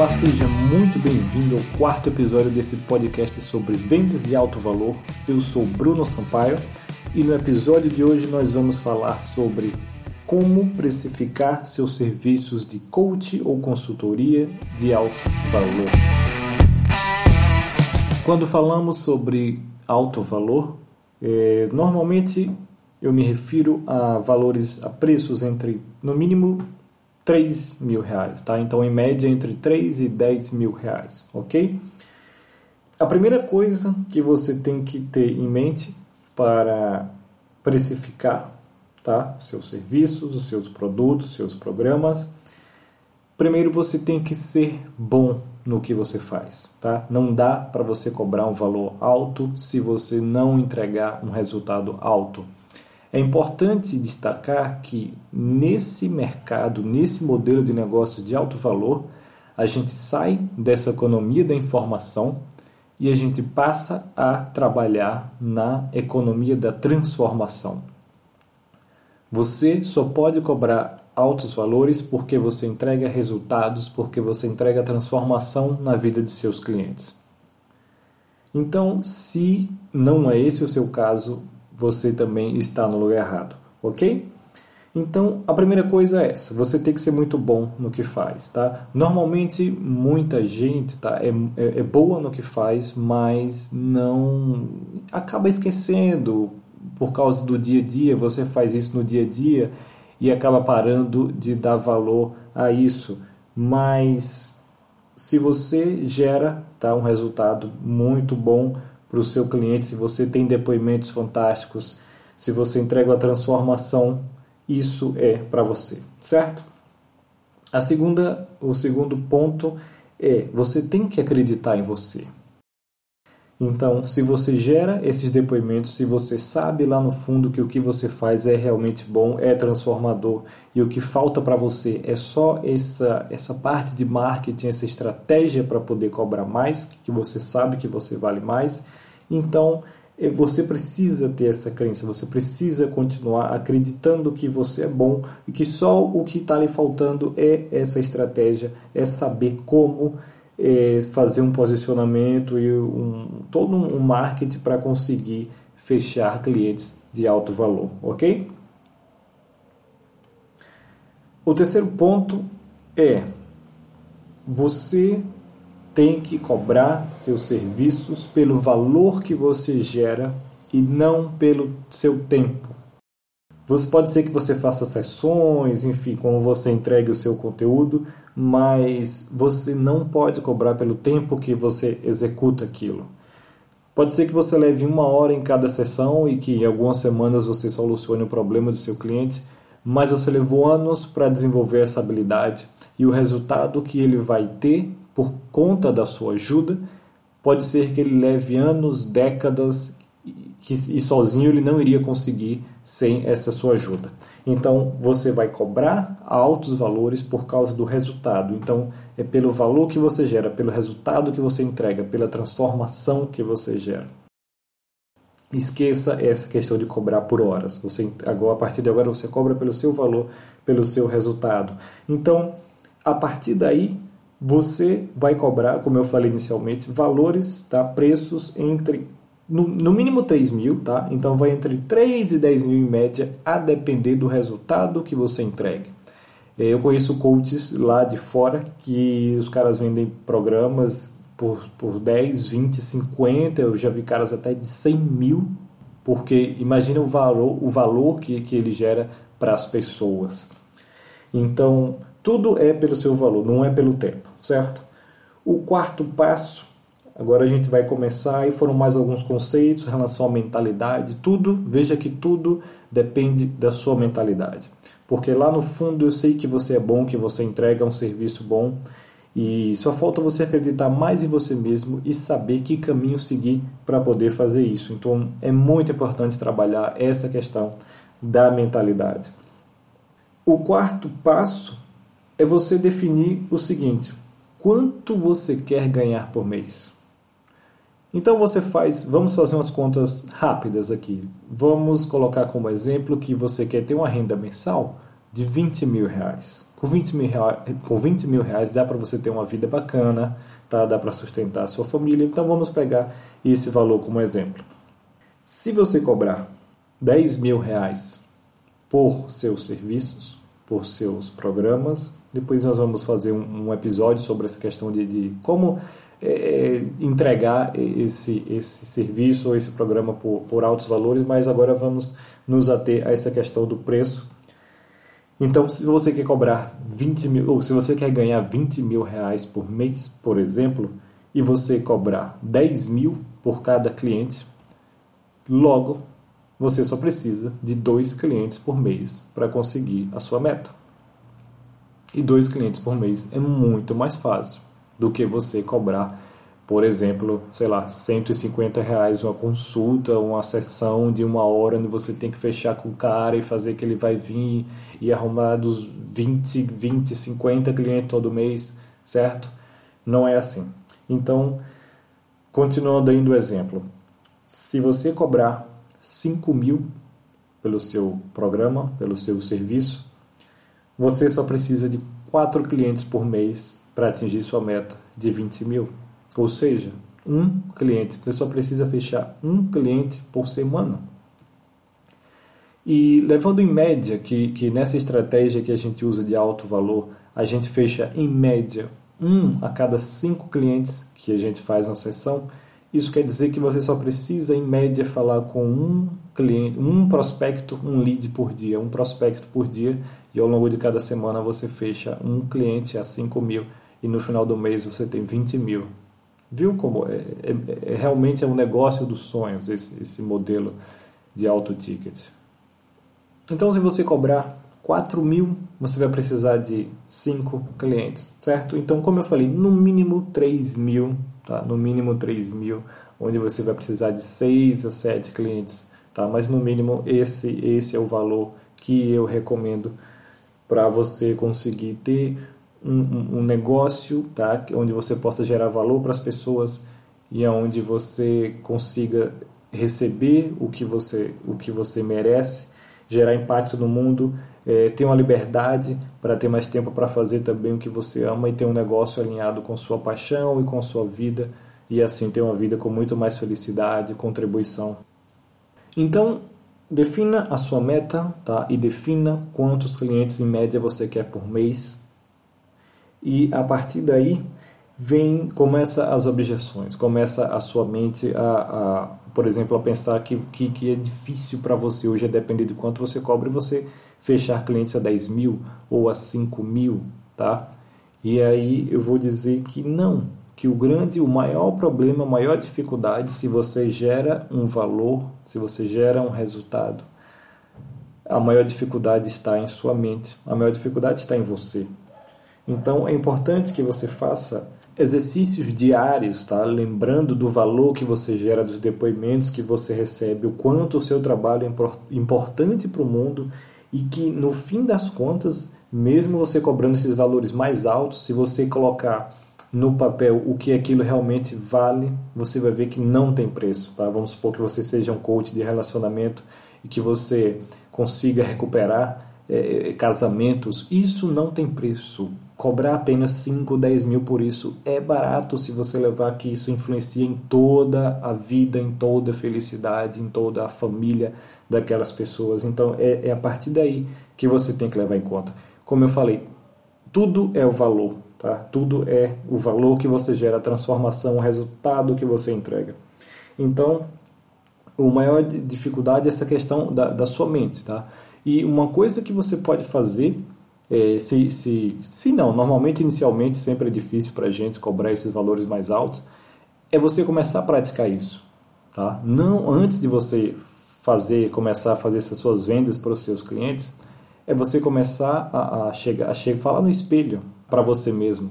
Olá, seja muito bem-vindo ao quarto episódio desse podcast sobre vendas de alto valor. Eu sou Bruno Sampaio e no episódio de hoje nós vamos falar sobre como precificar seus serviços de coach ou consultoria de alto valor. Quando falamos sobre alto valor, é, normalmente eu me refiro a valores, a preços entre no mínimo 3 mil reais, tá? Então, em média, entre 3 e 10 mil reais, ok? A primeira coisa que você tem que ter em mente para precificar tá? os seus serviços, os seus produtos, os seus programas, primeiro você tem que ser bom no que você faz, tá? Não dá para você cobrar um valor alto se você não entregar um resultado alto. É importante destacar que nesse mercado, nesse modelo de negócio de alto valor, a gente sai dessa economia da informação e a gente passa a trabalhar na economia da transformação. Você só pode cobrar altos valores porque você entrega resultados, porque você entrega transformação na vida de seus clientes. Então, se não é esse o seu caso, você também está no lugar errado, ok? Então, a primeira coisa é essa: você tem que ser muito bom no que faz, tá? Normalmente, muita gente tá, é, é, é boa no que faz, mas não acaba esquecendo por causa do dia a dia. Você faz isso no dia a dia e acaba parando de dar valor a isso. Mas se você gera tá, um resultado muito bom para o seu cliente, se você tem depoimentos fantásticos, se você entrega a transformação, isso é para você, certo? A segunda, o segundo ponto é você tem que acreditar em você. Então, se você gera esses depoimentos, se você sabe lá no fundo que o que você faz é realmente bom, é transformador e o que falta para você é só essa, essa parte de marketing, essa estratégia para poder cobrar mais, que você sabe que você vale mais, então eh, você precisa ter essa crença, você precisa continuar acreditando que você é bom e que só o que está lhe faltando é essa estratégia, é saber como é, fazer um posicionamento e um, todo um marketing para conseguir fechar clientes de alto valor, ok? O terceiro ponto é você tem que cobrar seus serviços pelo valor que você gera e não pelo seu tempo. Você pode ser que você faça sessões, enfim, como você entregue o seu conteúdo, mas você não pode cobrar pelo tempo que você executa aquilo. Pode ser que você leve uma hora em cada sessão e que em algumas semanas você solucione o problema do seu cliente, mas você levou anos para desenvolver essa habilidade e o resultado que ele vai ter por conta da sua ajuda pode ser que ele leve anos, décadas que, e sozinho ele não iria conseguir sem essa sua ajuda. Então você vai cobrar altos valores por causa do resultado. Então é pelo valor que você gera, pelo resultado que você entrega, pela transformação que você gera. Esqueça essa questão de cobrar por horas. Você agora a partir de agora você cobra pelo seu valor, pelo seu resultado. Então, a partir daí você vai cobrar, como eu falei inicialmente, valores, tá? preços entre no, no mínimo 3 mil, tá? Então vai entre 3 e 10 mil em média, a depender do resultado que você entregue. É, eu conheço coaches lá de fora que os caras vendem programas por, por 10, 20, 50, eu já vi caras até de 100 mil, porque imagina o valor, o valor que, que ele gera para as pessoas. Então, tudo é pelo seu valor, não é pelo tempo, certo? O quarto passo Agora a gente vai começar e foram mais alguns conceitos em relação à mentalidade. Tudo, veja que tudo depende da sua mentalidade. Porque lá no fundo eu sei que você é bom, que você entrega um serviço bom e só falta você acreditar mais em você mesmo e saber que caminho seguir para poder fazer isso. Então é muito importante trabalhar essa questão da mentalidade. O quarto passo é você definir o seguinte: quanto você quer ganhar por mês? Então você faz, vamos fazer umas contas rápidas aqui. Vamos colocar como exemplo que você quer ter uma renda mensal de 20 mil reais. Com 20 mil, reais, com 20 mil reais dá para você ter uma vida bacana, tá? dá para sustentar a sua família. Então vamos pegar esse valor como exemplo. Se você cobrar 10 mil reais por seus serviços, por seus programas, depois nós vamos fazer um, um episódio sobre essa questão de, de como é, entregar esse, esse serviço ou esse programa por, por altos valores, mas agora vamos nos ater a essa questão do preço. Então, se você quer cobrar 20 mil, ou se você quer ganhar 20 mil reais por mês, por exemplo, e você cobrar 10 mil por cada cliente, logo você só precisa de dois clientes por mês para conseguir a sua meta. E dois clientes por mês é muito mais fácil do que você cobrar, por exemplo, sei lá, 150 reais uma consulta, uma sessão de uma hora onde você tem que fechar com o cara e fazer que ele vai vir e arrumar dos 20, 20, 50 clientes todo mês, certo? Não é assim. Então, continuando ainda o exemplo, se você cobrar 5 mil pelo seu programa, pelo seu serviço, você só precisa de quatro clientes por mês para atingir sua meta de 20 mil. Ou seja, um cliente. Você só precisa fechar um cliente por semana. E levando em média que, que nessa estratégia que a gente usa de alto valor, a gente fecha em média um a cada cinco clientes que a gente faz uma sessão, isso quer dizer que você só precisa, em média, falar com um cliente, um prospecto, um lead por dia, um prospecto por dia, e ao longo de cada semana você fecha um cliente a 5 mil, e no final do mês você tem 20 mil. Viu como é, é, é realmente é um negócio dos sonhos esse, esse modelo de auto ticket. Então, se você cobrar 4 mil, você vai precisar de 5 clientes, certo? Então, como eu falei, no mínimo 3 mil tá? no mínimo 3 mil, onde você vai precisar de 6 a 7 clientes, tá? mas no mínimo esse, esse é o valor que eu recomendo para você conseguir ter um, um, negócio tá? onde você possa gerar valor para as pessoas e onde você consiga receber o que você, o que você merece, gerar impacto no mundo, é, ter uma liberdade para ter mais tempo para fazer também o que você ama e ter um negócio alinhado com sua paixão e com sua vida e assim ter uma vida com muito mais felicidade e contribuição. Então, defina a sua meta tá? e defina quantos clientes em média você quer por mês. E a partir daí, vem começa as objeções, começa a sua mente a, a por exemplo, a pensar que, que, que é difícil para você hoje, a depender de quanto você cobra, você fechar clientes a 10 mil ou a 5 mil, tá? E aí eu vou dizer que não, que o grande, o maior problema, a maior dificuldade, se você gera um valor, se você gera um resultado, a maior dificuldade está em sua mente, a maior dificuldade está em você. Então é importante que você faça exercícios diários, tá? Lembrando do valor que você gera dos depoimentos que você recebe, o quanto o seu trabalho é importante para o mundo e que no fim das contas, mesmo você cobrando esses valores mais altos, se você colocar no papel o que aquilo realmente vale, você vai ver que não tem preço, tá? Vamos supor que você seja um coach de relacionamento e que você consiga recuperar é, casamentos, isso não tem preço. Cobrar apenas 5, 10 mil por isso é barato se você levar que isso influencia em toda a vida, em toda a felicidade, em toda a família daquelas pessoas. Então é, é a partir daí que você tem que levar em conta. Como eu falei, tudo é o valor, tá? Tudo é o valor que você gera, a transformação, o resultado que você entrega. Então, o maior dificuldade é essa questão da, da sua mente, tá? E uma coisa que você pode fazer é, se, se, se não, normalmente inicialmente sempre é difícil para a gente cobrar esses valores mais altos, é você começar a praticar isso. Tá? Não antes de você fazer, começar a fazer essas suas vendas para os seus clientes, é você começar a, a chegar, a chegar, falar no espelho para você mesmo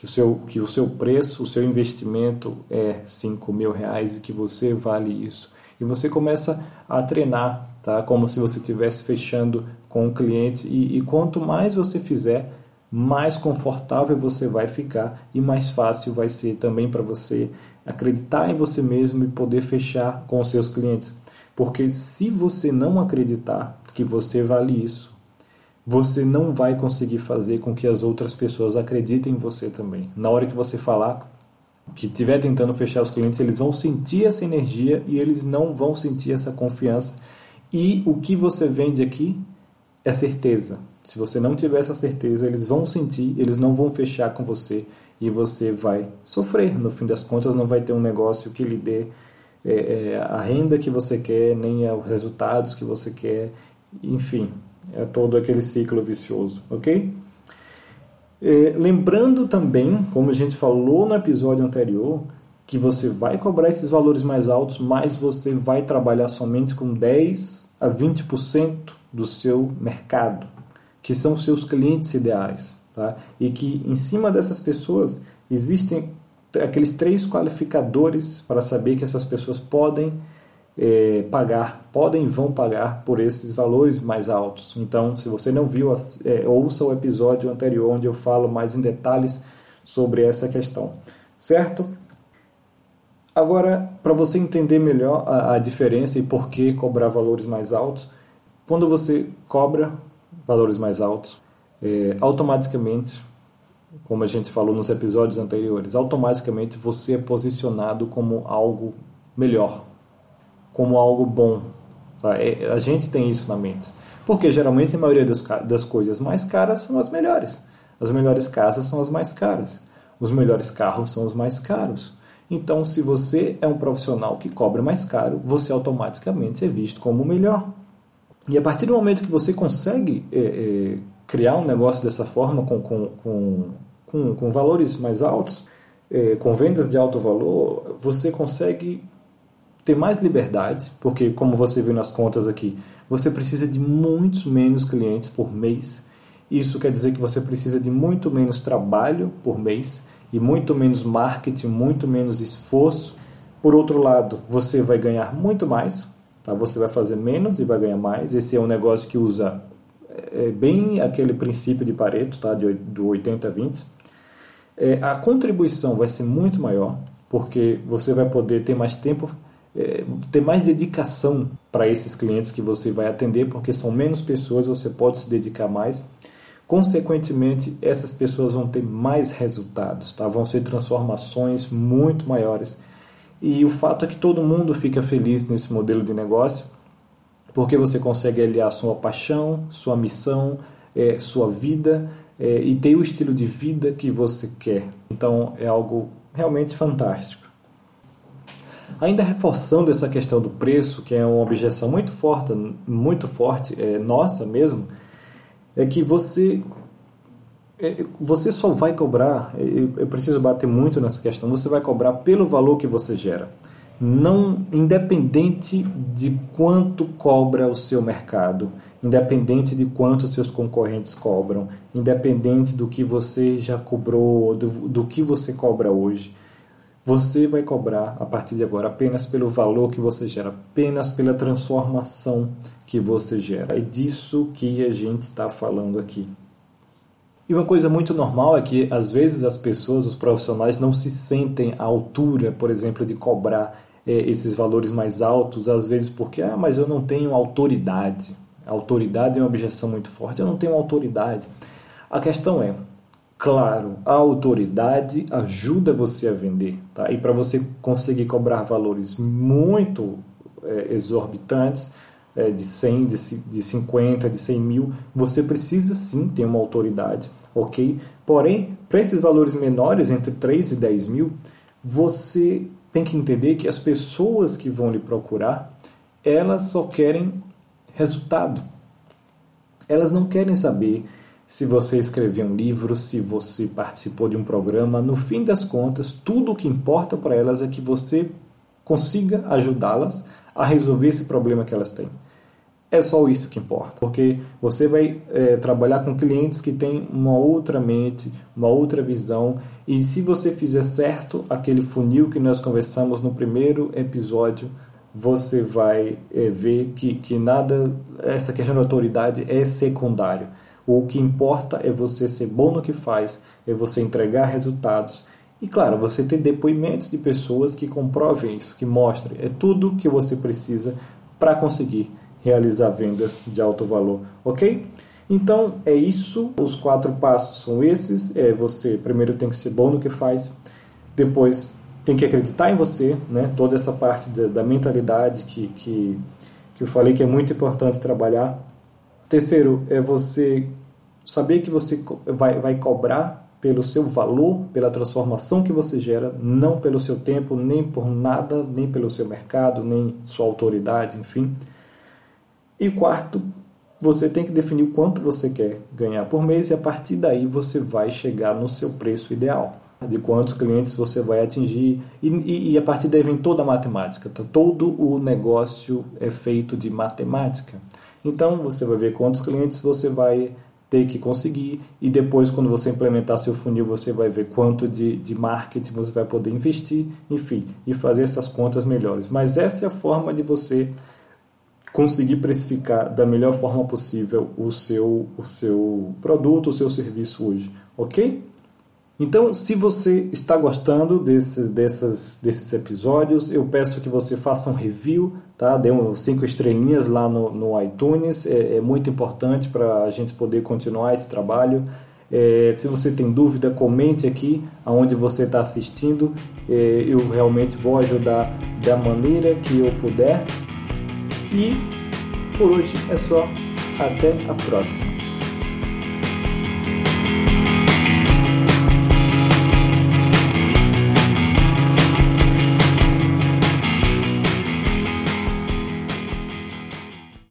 que o seu que o seu preço, o seu investimento é 5 mil reais e que você vale isso. E você começa a treinar, tá? Como se você estivesse fechando com o cliente e, e quanto mais você fizer, mais confortável você vai ficar e mais fácil vai ser também para você acreditar em você mesmo e poder fechar com os seus clientes. Porque se você não acreditar que você vale isso, você não vai conseguir fazer com que as outras pessoas acreditem em você também. Na hora que você falar, que estiver tentando fechar os clientes, eles vão sentir essa energia e eles não vão sentir essa confiança. E o que você vende aqui é certeza. Se você não tiver essa certeza, eles vão sentir, eles não vão fechar com você e você vai sofrer. No fim das contas, não vai ter um negócio que lhe dê é, é, a renda que você quer, nem os resultados que você quer, enfim, é todo aquele ciclo vicioso, ok? É, lembrando também, como a gente falou no episódio anterior, que você vai cobrar esses valores mais altos, mas você vai trabalhar somente com 10 a 20% do seu mercado, que são seus clientes ideais. Tá? E que em cima dessas pessoas existem aqueles três qualificadores para saber que essas pessoas podem é, pagar, podem e vão pagar por esses valores mais altos. Então, se você não viu, é, ouça o episódio anterior onde eu falo mais em detalhes sobre essa questão, certo? Agora, para você entender melhor a, a diferença e por que cobrar valores mais altos, quando você cobra valores mais altos, é, automaticamente, como a gente falou nos episódios anteriores, automaticamente você é posicionado como algo melhor, como algo bom. Tá? É, a gente tem isso na mente. Porque geralmente a maioria das, das coisas mais caras são as melhores. As melhores casas são as mais caras. Os melhores carros são os mais caros. Então, se você é um profissional que cobra mais caro, você automaticamente é visto como o melhor. E a partir do momento que você consegue é, é, criar um negócio dessa forma, com, com, com, com, valores mais altos, é, com vendas de alto valor, você consegue ter mais liberdade, porque, como você viu nas contas aqui, você precisa de muitos menos clientes por mês. Isso quer dizer que você precisa de muito menos trabalho por mês e muito menos marketing, muito menos esforço. Por outro lado, você vai ganhar muito mais, tá? você vai fazer menos e vai ganhar mais. Esse é um negócio que usa é bem aquele princípio de Pareto, tá? De, do 80-20. É, a contribuição vai ser muito maior, porque você vai poder ter mais tempo, é, ter mais dedicação para esses clientes que você vai atender, porque são menos pessoas, você pode se dedicar mais. Consequentemente, essas pessoas vão ter mais resultados, tá? vão ser transformações muito maiores. E o fato é que todo mundo fica feliz nesse modelo de negócio porque você consegue aliar sua paixão, sua missão, é, sua vida é, e ter o estilo de vida que você quer. Então é algo realmente fantástico. Ainda reforçando essa questão do preço, que é uma objeção muito forte, muito forte, é, nossa mesmo, é que você é, você só vai cobrar, eu preciso bater muito nessa questão, você vai cobrar pelo valor que você gera não independente de quanto cobra o seu mercado, independente de quanto seus concorrentes cobram, independente do que você já cobrou, do, do que você cobra hoje, você vai cobrar a partir de agora apenas pelo valor que você gera, apenas pela transformação que você gera. É disso que a gente está falando aqui. E uma coisa muito normal é que às vezes as pessoas, os profissionais, não se sentem à altura, por exemplo, de cobrar é, esses valores mais altos, às vezes porque, ah, mas eu não tenho autoridade. Autoridade é uma objeção muito forte, eu não tenho autoridade. A questão é, claro, a autoridade ajuda você a vender, tá? E para você conseguir cobrar valores muito é, exorbitantes, é, de 100, de, de 50, de 100 mil, você precisa sim ter uma autoridade, ok? Porém, para esses valores menores, entre 3 e 10 mil, você tem que entender que as pessoas que vão lhe procurar, elas só querem resultado. Elas não querem saber se você escreveu um livro, se você participou de um programa. No fim das contas, tudo o que importa para elas é que você consiga ajudá-las a resolver esse problema que elas têm. É só isso que importa, porque você vai é, trabalhar com clientes que têm uma outra mente, uma outra visão, e se você fizer certo aquele funil que nós conversamos no primeiro episódio, você vai é, ver que, que nada, essa questão de autoridade é secundário. O que importa é você ser bom no que faz, é você entregar resultados. E claro, você ter depoimentos de pessoas que comprovem isso, que mostrem. É tudo que você precisa para conseguir realizar vendas de alto valor, ok? Então é isso, os quatro passos são esses. É você primeiro tem que ser bom no que faz, depois tem que acreditar em você, né? Toda essa parte da, da mentalidade que, que que eu falei que é muito importante trabalhar. Terceiro é você saber que você vai, vai cobrar pelo seu valor, pela transformação que você gera, não pelo seu tempo, nem por nada, nem pelo seu mercado, nem sua autoridade, enfim. E quarto, você tem que definir o quanto você quer ganhar por mês e a partir daí você vai chegar no seu preço ideal, de quantos clientes você vai atingir e, e, e a partir daí vem toda a matemática. Tá? Todo o negócio é feito de matemática. Então você vai ver quantos clientes você vai ter que conseguir e depois quando você implementar seu funil você vai ver quanto de, de marketing você vai poder investir, enfim, e fazer essas contas melhores. Mas essa é a forma de você conseguir precificar da melhor forma possível o seu, o seu produto, o seu serviço hoje, ok? Então, se você está gostando desses, dessas, desses episódios, eu peço que você faça um review, tá? Dê um, cinco estrelinhas lá no, no iTunes, é, é muito importante para a gente poder continuar esse trabalho. É, se você tem dúvida, comente aqui aonde você está assistindo. É, eu realmente vou ajudar da maneira que eu puder. E por hoje é só. Até a próxima.